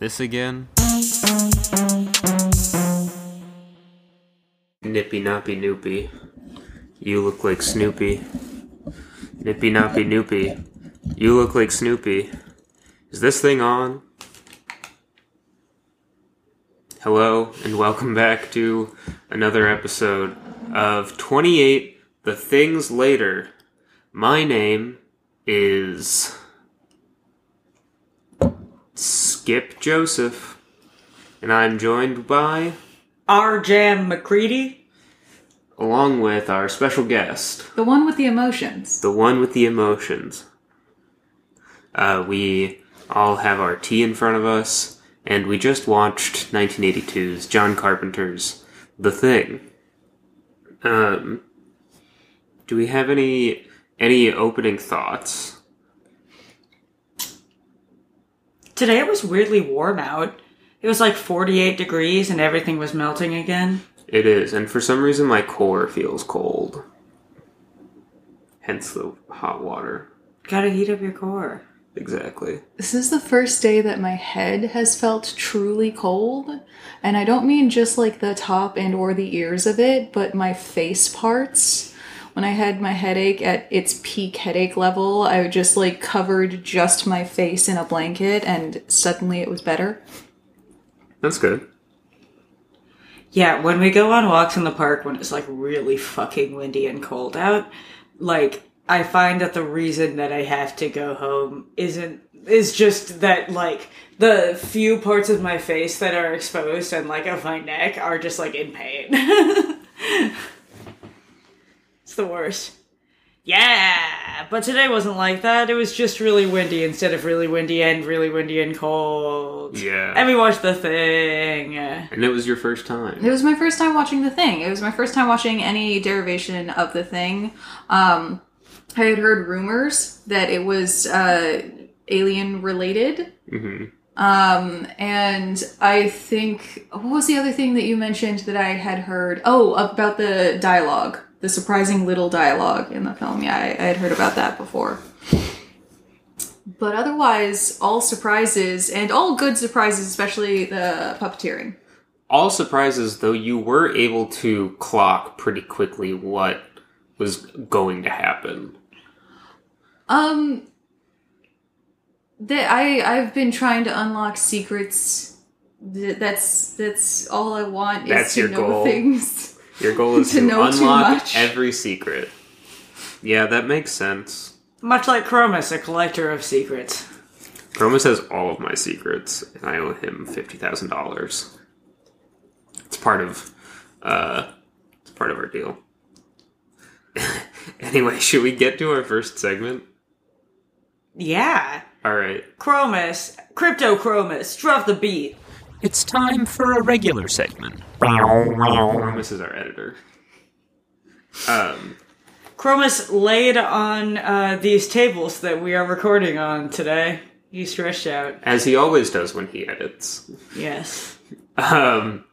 This again? Nippy Noppy Noopy. You look like Snoopy. Nippy Noppy Noopy. You look like Snoopy. Is this thing on? Hello, and welcome back to another episode of 28 The Things Later. My name is. Skip Joseph. And I'm joined by, R. Jam McCready. along with our special guest, The one with the emotions. the one with the emotions. Uh, we all have our tea in front of us, and we just watched 1982's John Carpenter's The Thing. Um, do we have any any opening thoughts? Today it was weirdly warm out. It was like 48 degrees and everything was melting again. It is, and for some reason my core feels cold. Hence the hot water. Gotta heat up your core. Exactly. This is the first day that my head has felt truly cold, and I don't mean just like the top and or the ears of it, but my face parts. When I had my headache at its peak headache level, I just like covered just my face in a blanket and suddenly it was better. That's good. Yeah, when we go on walks in the park when it's like really fucking windy and cold out, like I find that the reason that I have to go home isn't is just that like the few parts of my face that are exposed and like of my neck are just like in pain. it's the worst. Yeah, but today wasn't like that. It was just really windy instead of really windy and really windy and cold. Yeah. And we watched the thing. And it was your first time. It was my first time watching The Thing. It was my first time watching any derivation of The Thing. Um, I had heard rumors that it was uh, alien related. hmm Um, and I think what was the other thing that you mentioned that I had heard? Oh, about the dialogue, the surprising little dialogue in the film. Yeah, I, I had heard about that before. But otherwise, all surprises and all good surprises, especially the puppeteering. All surprises, though, you were able to clock pretty quickly what was going to happen. Um, that I I've been trying to unlock secrets. That's that's all I want is That's to your know goal? things. Your goal is To to, know too unlock much. every secret. Yeah, that makes sense. Much like Chromus, a collector of secrets. Chromus has all of my secrets, and I owe him fifty thousand dollars. It's part of, uh, it's part of our deal. anyway, should we get to our first segment? Yeah. All right. Chromus, Crypto Chromus, drop the beat. It's time for a regular segment. Chromus is our editor. Um, Chromus laid on uh, these tables that we are recording on today. He stretched out. as he always does when he edits. Yes. Um,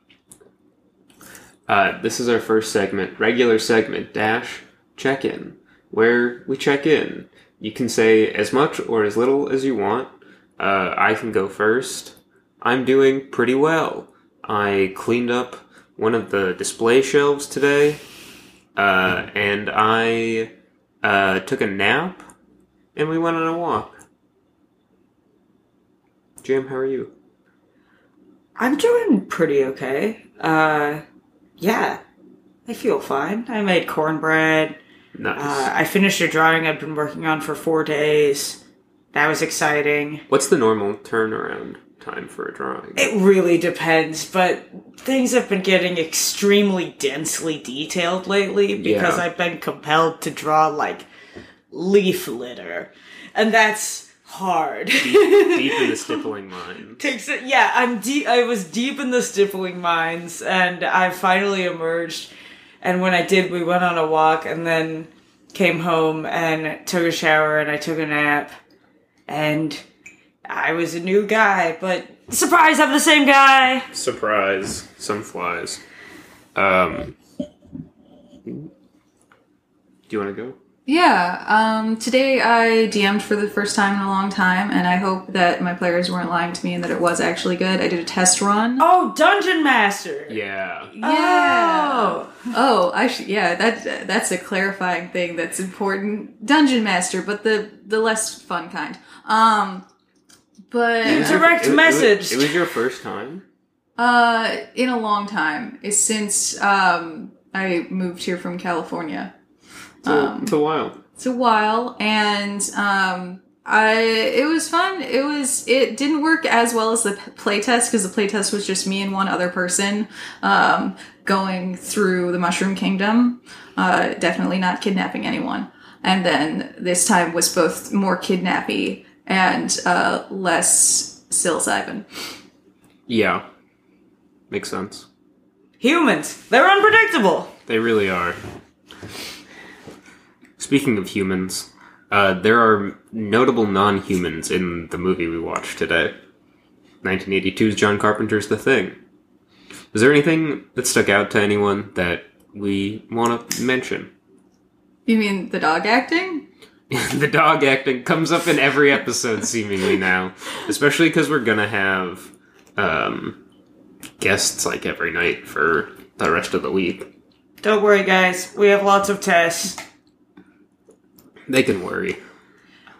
uh, this is our first segment, regular segment dash check in, where we check in. You can say as much or as little as you want. Uh, I can go first. I'm doing pretty well. I cleaned up one of the display shelves today, uh, and I uh, took a nap, and we went on a walk. Jim, how are you? I'm doing pretty okay. Uh, yeah. I feel fine. I made cornbread. Nice. Uh, I finished a drawing I've been working on for four days. That was exciting. What's the normal turnaround time for a drawing? It really depends, but things have been getting extremely densely detailed lately because Yeah. I've been compelled to draw like leaf litter. And that's hard. deep, deep in the stippling mines. Takes it yeah, I'm deep I was deep in the stippling mines and I finally emerged and when I did we went on a walk and then came home and took a shower and I took a nap and I was a new guy, but surprise, I'm the same guy. Surprise! Some flies. Um, do you want to go? Yeah, um, today I DM'd for the first time in a long time, and I hope that my players weren't lying to me and that it was actually good. I did a test run. Oh, Dungeon Master. Yeah. Yeah. Oh. Oh, I should. Yeah, that that's a clarifying thing that's important. Dungeon Master, but the the less fun kind. Um, but Direct It- it- message. It, was your first time? uh, in a long time, it's since um I moved here from California. It's a, it's a while. It's a while, and um, I it was fun. It was it didn't work as well as the p- playtest because the playtest was just me and one other person um, going through the Mushroom Kingdom. Uh, definitely not kidnapping anyone. And then this time was both more kidnappy and uh, less psilocybin. Yeah. Makes sense. Humans. They're unpredictable. They really are. Speaking of humans, uh, there are notable non humans in the movie we watched today. 1982's John Carpenter's The Thing. Was there anything that stuck out to anyone that we want to mention? You mean the dog acting? the dog acting comes up in every episode seemingly now, especially because we're gonna have um, guests like every night for the rest of the week. Don't worry, guys. We have lots of tests. They can worry.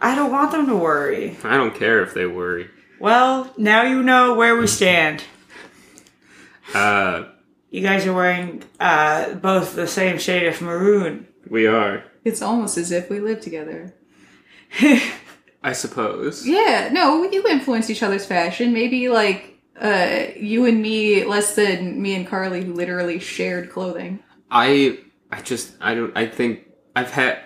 I don't want them to worry. I don't care if they worry. Well, now you know where we stand. Uh, You guys are wearing uh, both the same shade of maroon. we are, It's almost as if we live together. I suppose. Yeah, no, you influence each other's fashion. Maybe like uh you and me less than me and Carly who literally shared clothing. I, I just, I don't. I think I've had.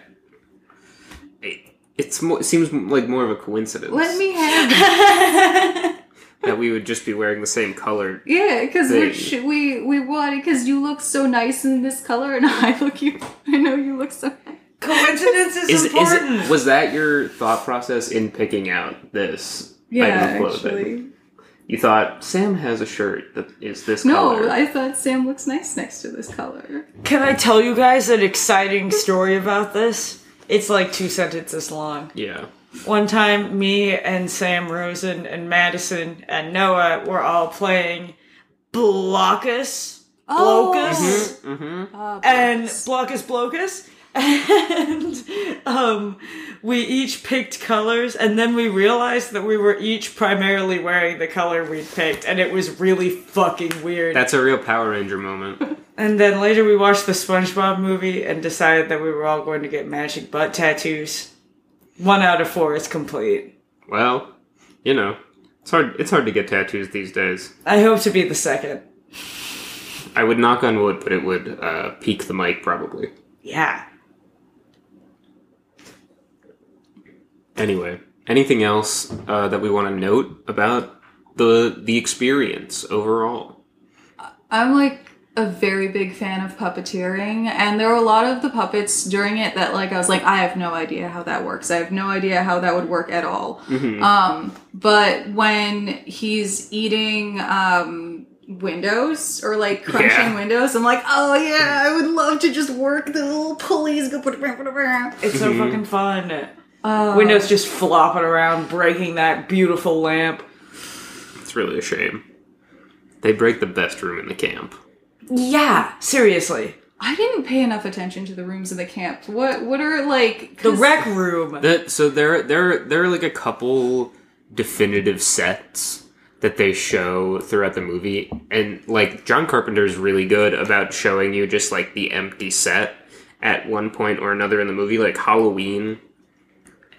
It, it's more. It seems like more of a coincidence Let me have that we would just be wearing the same color. Yeah, because Thing. we we wanted because you look so nice in this color and I look you I know you look so. Coincidence is, Is, is important. it, was that your thought process in picking out this Yeah, item of clothing? actually. You thought Sam has a shirt that is this No, color. No, I thought Sam looks nice next to this color. Can I tell you guys an exciting story about this? It's like two sentences long. yeah. One time, me and Sam Rosen and Madison and Noah were all playing Blokus. Oh. Blocus. Mm-hmm. Uh, and blocks. Blokus Blocus. And um, we each picked colors, and then we realized that we were each primarily wearing the color we picked, and it was really fucking weird. That's a real Power Ranger moment. and then later we watched the SpongeBob movie and decided that we were all going to get magic butt tattoos. One out of four is complete. well, you know, it's hard. It's hard to get tattoos these days. I hope to be the second. I would knock on wood, but it would uh, peak the mic probably. Yeah. Anyway, anything else uh, that we want to note about the the experience overall? I'm like a very big fan of puppeteering, and there were a lot of the puppets during it that like I was like, I have no idea how that works. I have no idea how that would work at all. Um, but when he's eating um windows or like crunching Yeah. windows, I'm like, oh yeah, I would love to just work the little pulleys. Go put It's so fucking fun. Uh, Windows just flopping around, breaking that beautiful lamp. It's really a shame. They break the best room in the camp. Yeah, seriously. I didn't pay enough attention to the rooms in the camp. What what are like the rec room. That so there there there are like a couple definitive sets that they show throughout the movie, and like John Carpenter is really good about showing you just like the empty set at one point or another in the movie. Like Halloween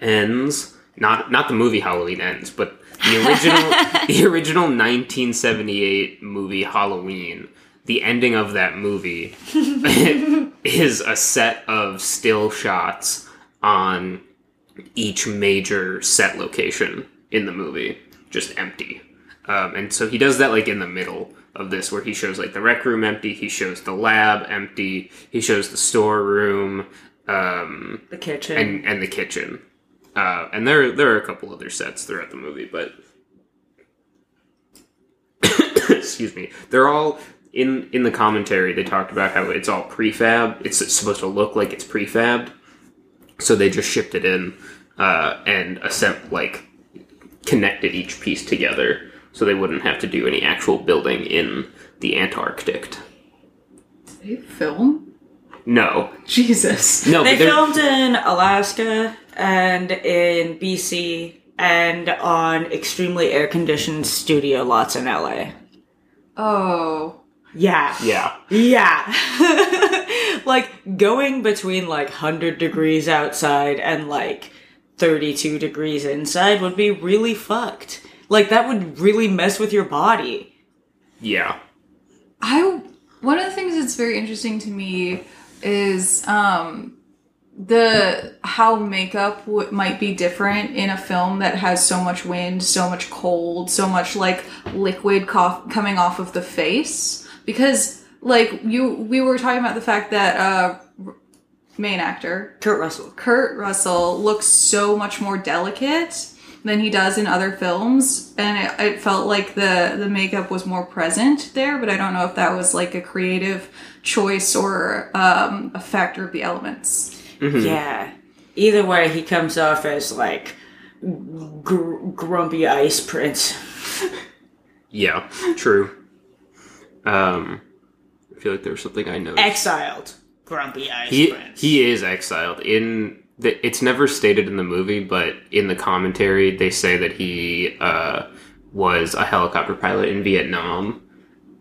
ends, not not the movie Halloween ends, but the original the original 1978 movie Halloween. The ending of that movie is a set of still shots on each major set location in the movie, just empty. Um, and so he does that like in the middle of this, where he shows like the rec room empty, he shows the lab empty, he shows the storeroom, um, the kitchen. and and the kitchen. Uh, and there there are a couple other sets throughout the movie, but excuse me, they're all in in the commentary. They talked about how it's all prefab. It's supposed to look like it's prefabbed, so they just shipped it in uh, and assemb- like connected each piece together, so they wouldn't have to do any actual building in the Antarctic. They film? No, Jesus. no, They filmed in Alaska and in BC and on extremely air conditioned studio lots in LA. Oh. Yeah. yeah, Yeah. like going between like 100 degrees outside and like 32 degrees inside would be really fucked. Like that would really mess with your body. yeah, I one of the things that's very interesting to me is um the how makeup w- might be different in a film that has so much wind, so much cold, so much like liquid cough coming off of the face because like you we were talking about the fact that uh r- main actor Kurt Russell. Kurt Russell looks so much more delicate than he does in other films, and it, it felt like the the makeup was more present there. But I don't know if that was like a creative choice or um, a factor of the elements. Yeah. Either way, he comes off as like gr- grumpy ice prince. yeah, true. Um, I feel like there was something I noticed. Exiled. Grumpy ice he prince. he is exiled in the, it's never stated in the movie but in the commentary they say that he uh, was a helicopter pilot in vietnam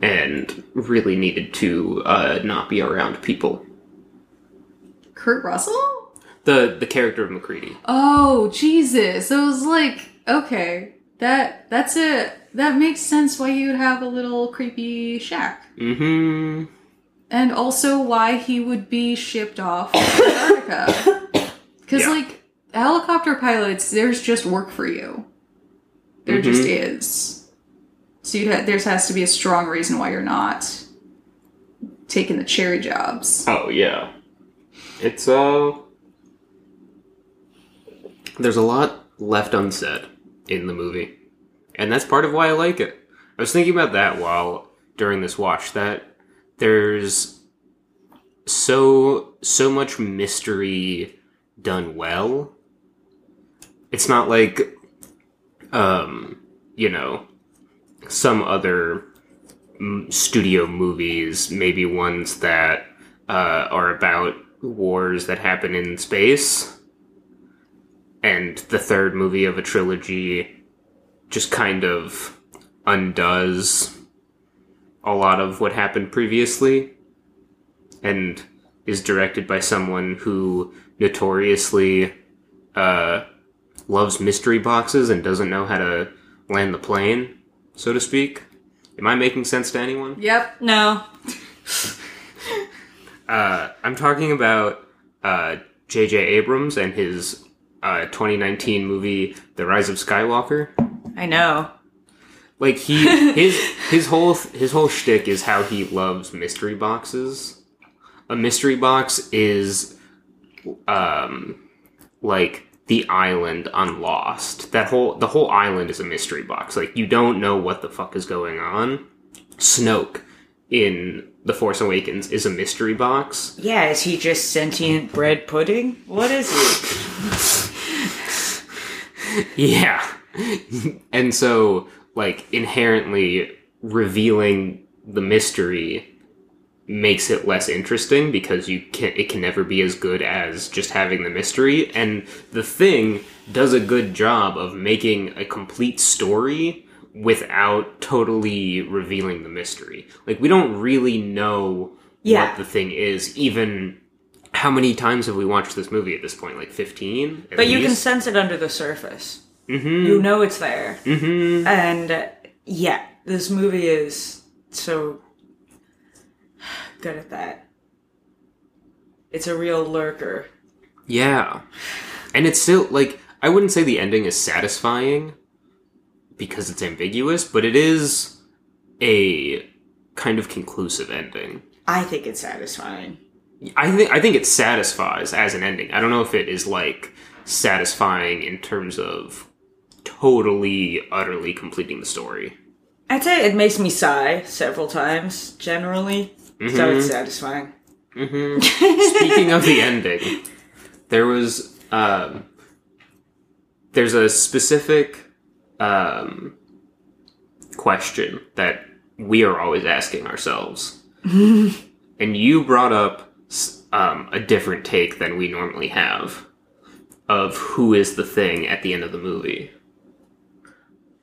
and really needed to uh, not be around people Kurt Russell? the the character of MacReady Oh Jesus! It was like okay, that that's it. That makes sense why you would have a little creepy shack. mm-hmm and also why he would be shipped off to Antarctica. Because, Yeah. like, helicopter pilots, there's just work for you. There just is. So you'd ha- there has to be a strong reason why you're not taking the cherry jobs. oh yeah it's uh there's a lot left unsaid in the movie and that's part of why i like it. I was thinking about that while during this watch that there's so so much mystery done well. It's not like um you know some other studio movies maybe ones that uh, are about wars that happen in space and the third movie of a trilogy just kind of undoes a lot of what happened previously and is directed by someone who notoriously uh, loves mystery boxes and doesn't know how to land the plane, so to speak. Am I making sense to anyone? Yep. no. Uh, I'm talking about uh, J.J. Abrams and his uh, 2019 movie, The Rise of Skywalker. I know. Like he, his his whole his whole shtick is how he loves mystery boxes. A mystery box is, um, like the island on Lost. That whole the whole island is a mystery box. Like you don't know what the fuck is going on. Snoke in The Force Awakens is a mystery box. Yeah, is he just sentient bread pudding? What is he? Yeah. and so, like, inherently revealing the mystery makes it less interesting because you can it can never be as good as just having the mystery and the thing does a good job of making a complete story without totally revealing the mystery like we don't really know Yeah. what the thing is even how many times have we watched this movie at this point like 15 But you can sense it under the surface. mm-hmm. You know it's there. mm-hmm. And uh, yeah, this movie is so good at that. It's a real lurker. Yeah. And it's still like I wouldn't say the ending is satisfying because it's ambiguous, but it is a kind of conclusive ending. I think it's satisfying. I think I think it satisfies as an ending. I don't know if it is like satisfying in terms of totally utterly completing the story. I'd say it makes me sigh several times, generally. So it's satisfying. Speaking of the ending, there was um, there's a specific um, question that we are always asking ourselves, and you brought up um, a different take than we normally have of who is the thing at the end of the movie.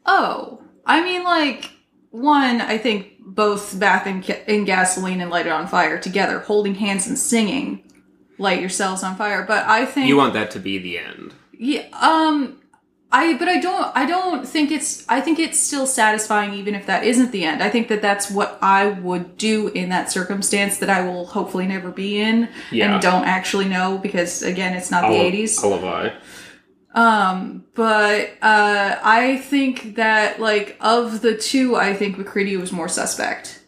Oh, I mean, like one, I think both bath and, ga- in gasoline and light it on fire together, holding hands and singing, light yourselves on fire. But I think You want that to be the end. Yeah, um I but I don't I don't think it's I think it's still satisfying even if that isn't the end. I think that that's what I would do in that circumstance that I will hopefully never be in Yeah. and don't actually know because again it's not the 80s. Alibi. Um but uh I think that like of the two I think MacReady was more suspect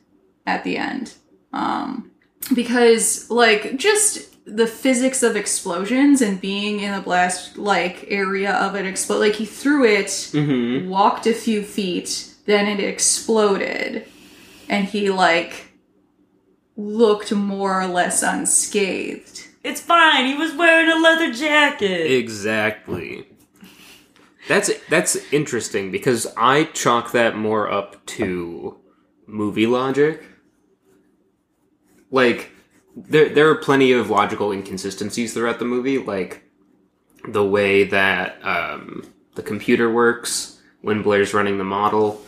at the end. Um because like just the physics of explosions and being in the blast like area of an explode like he threw it Mm-hmm. walked a few feet then it exploded and he like looked more or less unscathed It's fine. He was wearing a leather jacket. Exactly. That's that's interesting because I chalk that more up to movie logic. Like there there are plenty of logical inconsistencies throughout the movie, like the way that um, the computer works when Blair's running the model,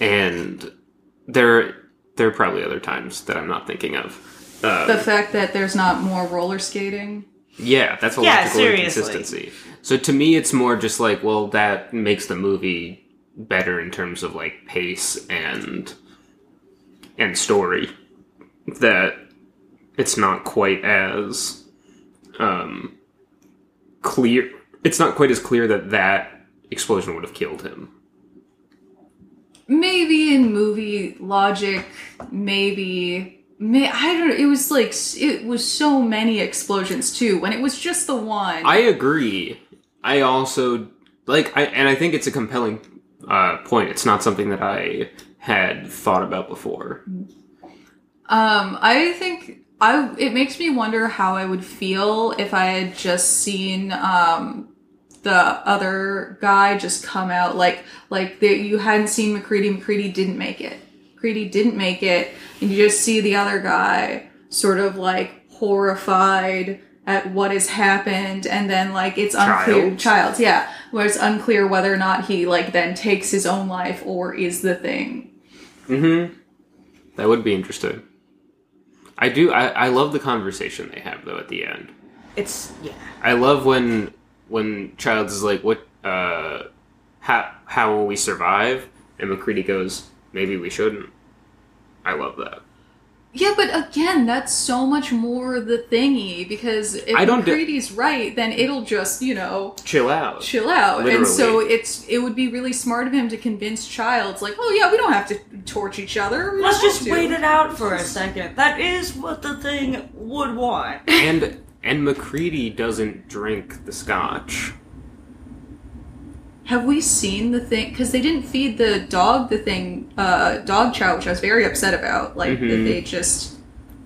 and there there are probably other times that I'm not thinking of. Uh, the fact that there's not more roller skating yeah, that's a Yeah, logical seriously. inconsistency. So to me, it's more just like, well, that makes the movie better in terms of like pace and and story. That it's not quite as um, clear. It's not quite as clear that that explosion would have killed him. maybe in movie logic maybe may, i don't know it was like it was so many explosions too when it was just the one I agree. I also like, I and I think it's a compelling uh, point. It's not something that I had thought about before. um i think i it makes me wonder how i would feel if i had just seen um the other guy just come out like like the, you hadn't seen MacReady. MacReady didn't make it. MacReady didn't make it. And you just see the other guy sort of like horrified at what has happened. And then like it's unclear. Child. child yeah. Where it's unclear whether or not he like then takes his own life or is the thing. Mm-hmm. That would be interesting. I do. I, I love the conversation they have though at the end. It's yeah. I love when when Childs is like, "What? Uh, how how will we survive?" And MacReady goes, "Maybe we shouldn't." I love that. Yeah, but again, that's so much more the thingy because if I don't di- MacReady's right, then it'll just you know Chill out. chill out, and so it's it would be really smart of him to convince Childs like, oh yeah, we don't have to torch each other. We Let's just to." wait it out for a second. That is what the thing would want. and and MacReady doesn't drink the scotch. Have we seen the thing? Because they didn't feed the dog the thing, uh, dog chow, which I was very upset about. Like that Mhm. they just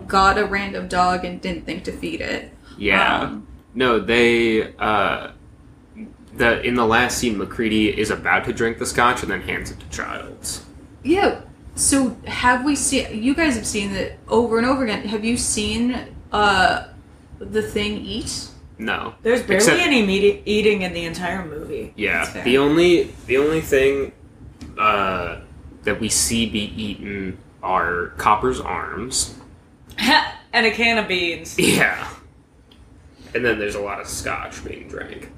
got a random dog and didn't think to feed it. Yeah. Um, No, they uh the in the last scene MacReady is about to drink the scotch and then hands it to Childs. Yeah. So have we seen? You guys have seen it over and over again. Have you seen uh the thing eat? No. There's barely Except- any meat eating in the entire movie. Yeah. The only the only thing uh that we see be eaten are Copper's arms. and a can of beans. Yeah. And then there's a lot of scotch being drank.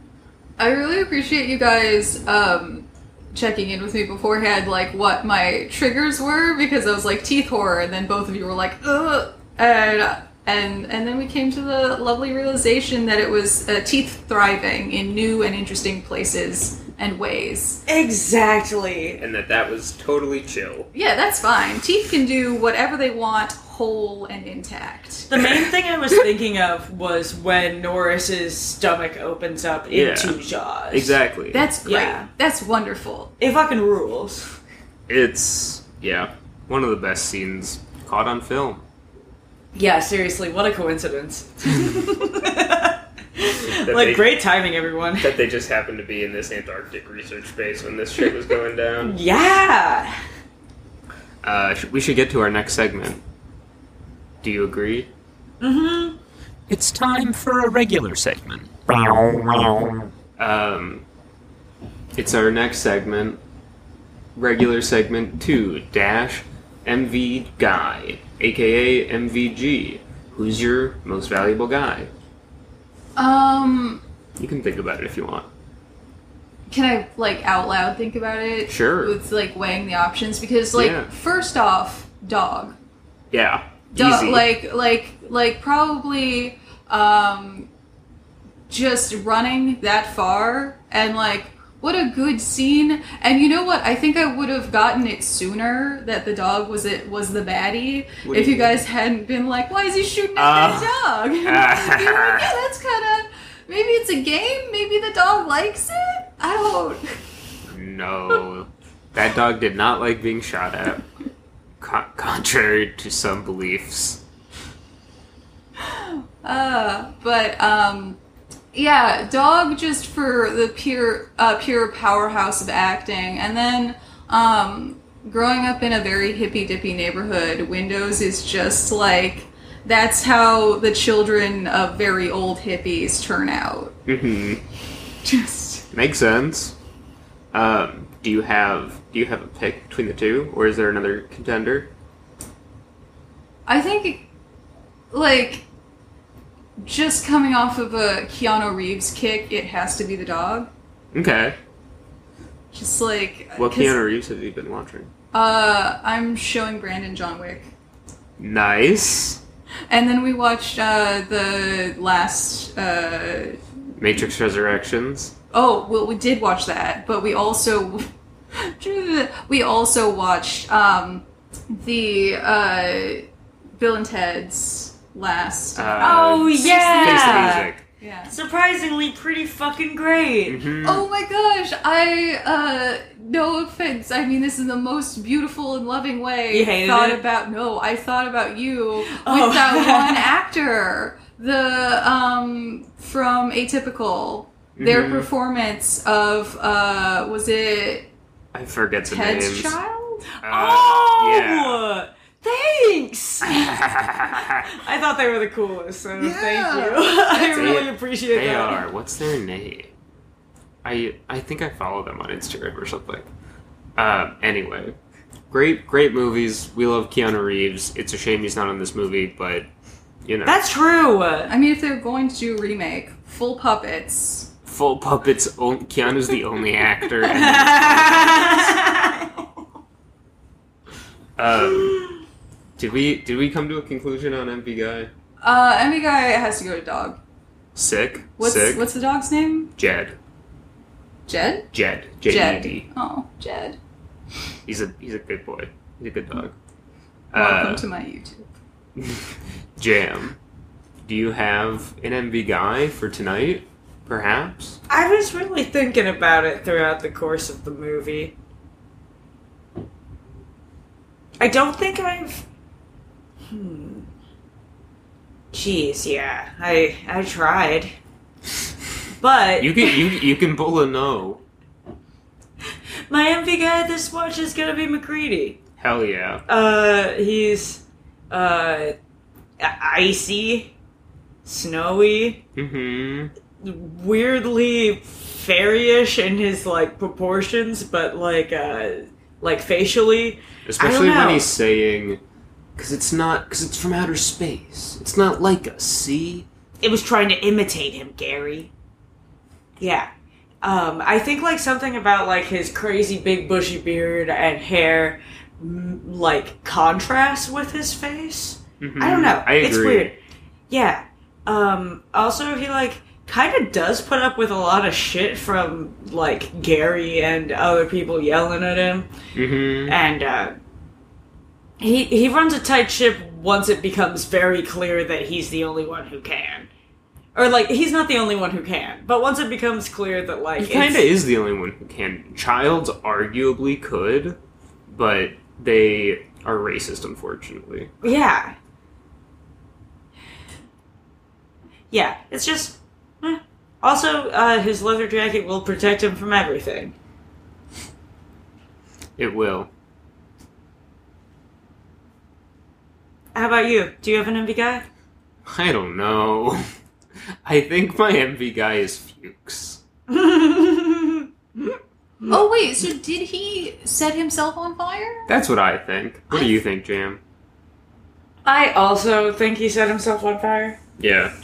I really appreciate you guys um checking in with me beforehand, like what my triggers were, because I was like teeth horror, and then both of you were like, ugh, and and and then we came to the lovely realization that it was uh, teeth thriving in new and interesting places and ways. Exactly. And that that was totally chill. Yeah, that's fine. Teeth can do whatever they want, whole and intact. The main thing I was thinking of was when Norris's stomach opens up Yeah. into Jaws. Exactly. That's great. Yeah. That's wonderful. It fucking rules. it's yeah, one of the best scenes caught on film. Yeah, seriously, what a coincidence. Like they- great timing, everyone. That they just happened to be in this Antarctic research base when this shit was going down. Yeah. Uh, we should get to our next segment. Do you agree? Mm-hmm. It's time for a regular segment. Um, it's our next segment, regular segment two dash MV guy, aka MVG. Who's your most valuable guy? Um, You can think about it if you want. can I like out loud think about it? Sure. With like weighing the options because like Yeah. first off, dog. Yeah, Dog easy. like like like probably um just running that far and like what a good scene. And you know what? I think i would have gotten it sooner that the dog was it was the baddie What if you guys hadn't been like why is he shooting at Uh. that dog? And I'd like, yeah that's kind of maybe it's a game? Maybe the dog likes it? I don't No, that dog did not like being shot at. Con- contrary to some beliefs. Uh, but um, yeah, dog just for the pure uh, pure powerhouse of acting, and then um, growing up in a very hippy dippy neighborhood, Windows is just like that's how the children of very old hippies turn out. Mm-hmm. Just Makes sense. Um, do you have do you have a pick between the two, or is there another contender? I think like just coming off of a Keanu Reeves kick, it has to be the dog. Okay. Just like what Keanu Reeves have you been watching? Uh, I'm showing Brandon John Wick. Nice. And then we watched uh, the last. Uh, Matrix Resurrections. oh, well, we did watch that, but we also we also watched um, the uh, Bill and Ted's last. Uh, Oh, Face the yeah. music. yeah. Surprisingly, pretty fucking great. Mhm. Oh my gosh! I uh, no offense. I mean, this is the most beautiful and loving way. You hated thought it? about no. I thought about you with Oh. that one actor, the um from Atypical. Their Mhm. performance of uh was it I forget the Ted's names. child? Uh, oh, thanks. I thought they were the coolest, so Yeah. thank you. I They- really appreciate they that. They are. What's their name? I I think I follow them on Instagram or something. Uh, anyway, great great movies. We love Keanu Reeves. It's a shame he's not in this movie, but you know, That's true. I mean, if they're going to do a remake, full puppets. full puppets. On- Keanu's the only actor. Um, did we did we come to a conclusion on MV Guy? Uh, Emmy guy has to go to dog. Sick. What's Sick. what's the dog's name? Jed? Jed. Jed. J E Jed. Oh, Jed. He's a he's a good boy. He's a good dog. Welcome Uh, to my YouTube. Jam. Do you have an MV guy for tonight? Perhaps. I was really thinking about it throughout the course of the movie. I don't think I've. Hmm. Jeez, yeah, I I tried, but You can you you can pull a no. my MV guy this watch is gonna be MacReady. Hell yeah. Uh, he's uh icy, snowy, Mm-hmm. weirdly fairyish in his like proportions, but like uh like facially. Especially when he's saying, because it's not because it's from outer space. It's not like us. See. It was trying to imitate him, Gary. Yeah. Um, I think like something about like his crazy big bushy beard and hair, like contrasts with his face. Mhm. I don't know. I agree. It's weird. Yeah. Um, also, he like kind of does put up with a lot of shit from like Gary and other people yelling at him, Mm-hmm. and uh, he he runs a tight ship once it becomes very clear that he's the only one who can. Or like he's not the only one who can, but once it becomes clear that like He kind of is the only one who can. Childs arguably could, but they are racist, unfortunately. Yeah. Yeah, it's just Also, uh, his leather jacket will protect him from everything. It will. How about you? Do you have an envy guy? I don't know. I think my envy guy is Fuchs. Oh wait, so did he set himself on fire? That's what I think. What do you think, Jam? I also think he set himself on fire. Yeah.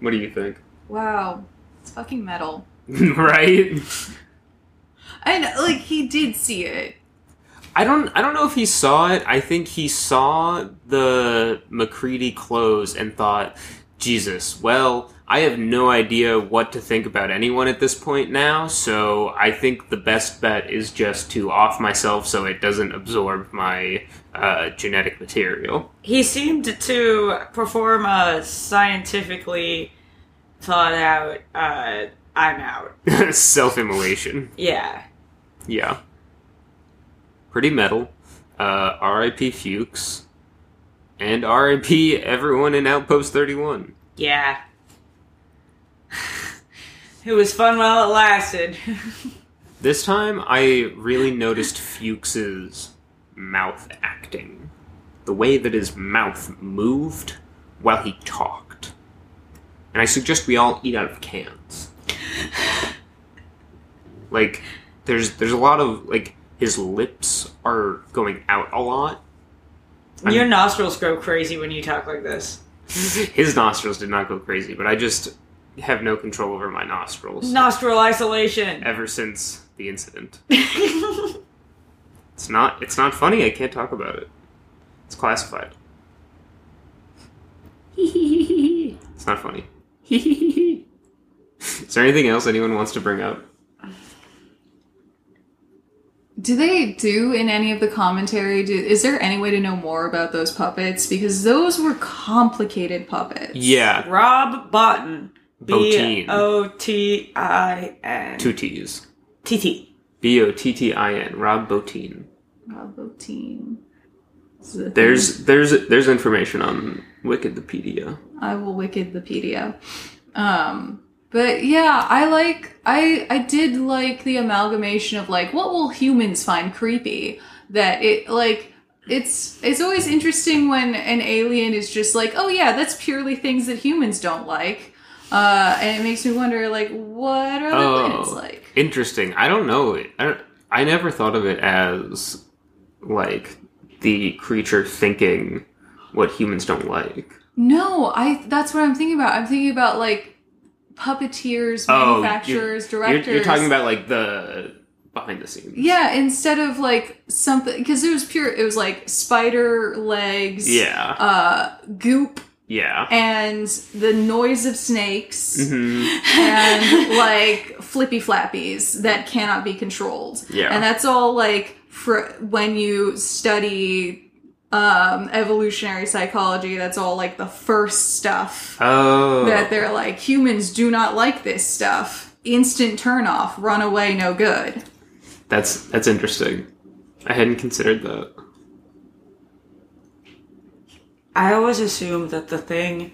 What do you think? Wow, it's fucking metal. right? And like he did see it. I don't I don't know if he saw it. I think he saw the MacReady clothes and thought, Jesus, well, I have no idea what to think about anyone at this point now, so I think the best bet is just to off myself so it doesn't absorb my uh, genetic material. He seemed to perform a scientifically thought out, uh, I'm out. Self immolation. Yeah. Yeah. Pretty metal. Uh, R.I.P. Fuchs. And R.I.P. everyone in Outpost 31. Yeah. it was fun while it lasted. This time, I really noticed Fuchs's mouth acting. The way that his mouth moved while he talked. And I suggest we all eat out of cans. Like, there's there's a lot of like his lips are going out a lot. I'm- Your nostrils go crazy when you talk like this. His nostrils did not go crazy, but I just have no control over my nostrils Nostril isolation. ever since the incident. It's not it's not funny. I can't talk about it. It's classified. It's not funny. Is there anything else anyone wants to bring up? Do they do in any of the commentary? Do, is there any way to know more about those puppets? Because those were complicated puppets. Yeah, Rob Bottin. B Bottin. O T I N. two T's. T T. B O T T I N. Rob Bottin. Bravo team. This thing. There's there's there's information on Wikipedia. I will Wikipedia. Um, but yeah, I like I I did like the amalgamation of like what will humans find creepy that it like it's it's always interesting when an alien is just like oh yeah that's purely things that humans don't like uh and it makes me wonder like what are the planets like Interesting. I don't know. I don't, I never thought of it as like the creature thinking what humans don't like. no I that's what I'm thinking about I'm thinking about like puppeteers Oh, manufacturers you're, directors You're, you're talking about like the behind the scenes. Yeah, instead of like something because it was pure. It was like spider legs, Yeah. uh, goop, yeah. and the noise of snakes, hmm and like flippy flappies that cannot be controlled. Yeah. and that's all like for when you study um evolutionary psychology that's all like the first stuff Oh. that they're like humans do not like this stuff instant turn off run away no good That's that's interesting. I hadn't considered that. I always assume that the thing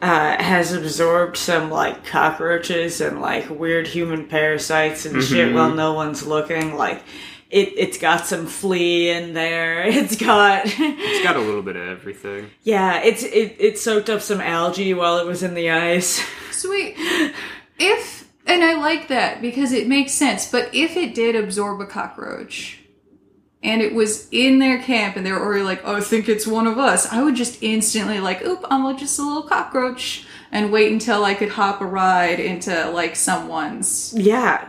uh, has absorbed some like cockroaches and like weird human parasites and shit Mhm. while no one's looking. Like it, it's got some flea in there. It's got, It's got a little bit of everything. yeah. It's it, it soaked up some algae while it was in the ice. Sweet. If and I like that because it makes sense, but if it did absorb a cockroach and it was in their camp and they were already like, Oh, I think it's one of us, I would just instantly like, oop, I'm just a little cockroach and wait until I could hop a ride into like someone's Yeah,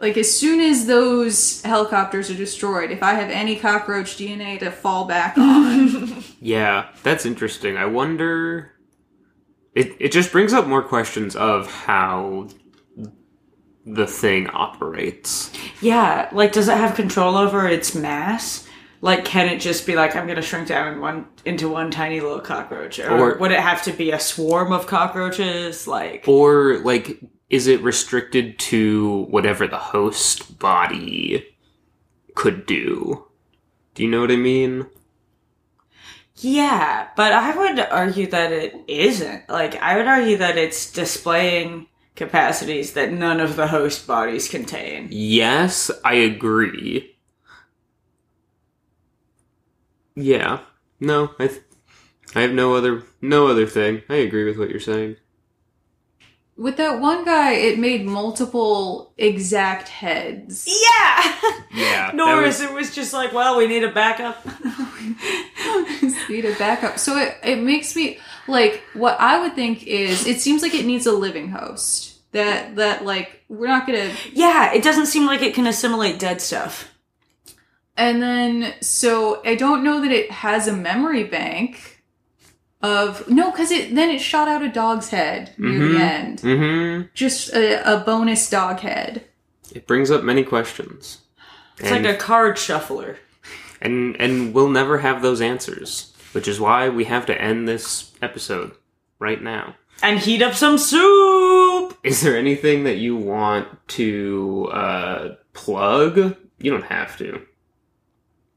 like as soon as those helicopters are destroyed, if I have any cockroach DNA to fall back on. Yeah, that's interesting. I wonder. It it just brings up more questions of how the thing operates. yeah. Like, does it have control over its mass? Like, can it just be like, I'm gonna shrink down in one into one tiny little cockroach, or, Or- would it have to be a swarm of cockroaches? Like, Or like is it restricted to whatever the host body could do? Do you know what I mean? Yeah, but I would argue that it isn't. Like, I would argue that it's displaying capacities that none of the host bodies contain. Yes, I agree. Yeah. No, I th- I have no other no other thing. I agree with what you're saying. With that one guy, it made multiple exact heads. Yeah! Yeah. Norris, it was just like, well, we need a backup. Need a backup. So it, it makes me like what I would think is it seems like it needs a living host. That that like we're not gonna yeah, it doesn't seem like it can assimilate dead stuff. And then, so I don't know that it has a memory bank of no, because it then it shot out a dog's head near Mhm. the end, Mm-hmm. just a, a bonus dog head. It brings up many questions. It's and, like a card shuffler. and and we'll never have those answers, which is why we have to end this episode right now. And heat up some soup! Is there anything that you want to uh, plug? You don't have to.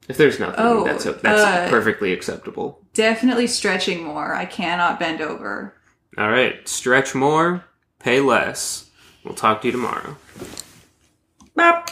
If there's nothing, Oh, that's that's uh, perfectly acceptable. Definitely stretching more. I cannot bend over. All right, stretch more, pay less. We'll talk to you tomorrow. Bop.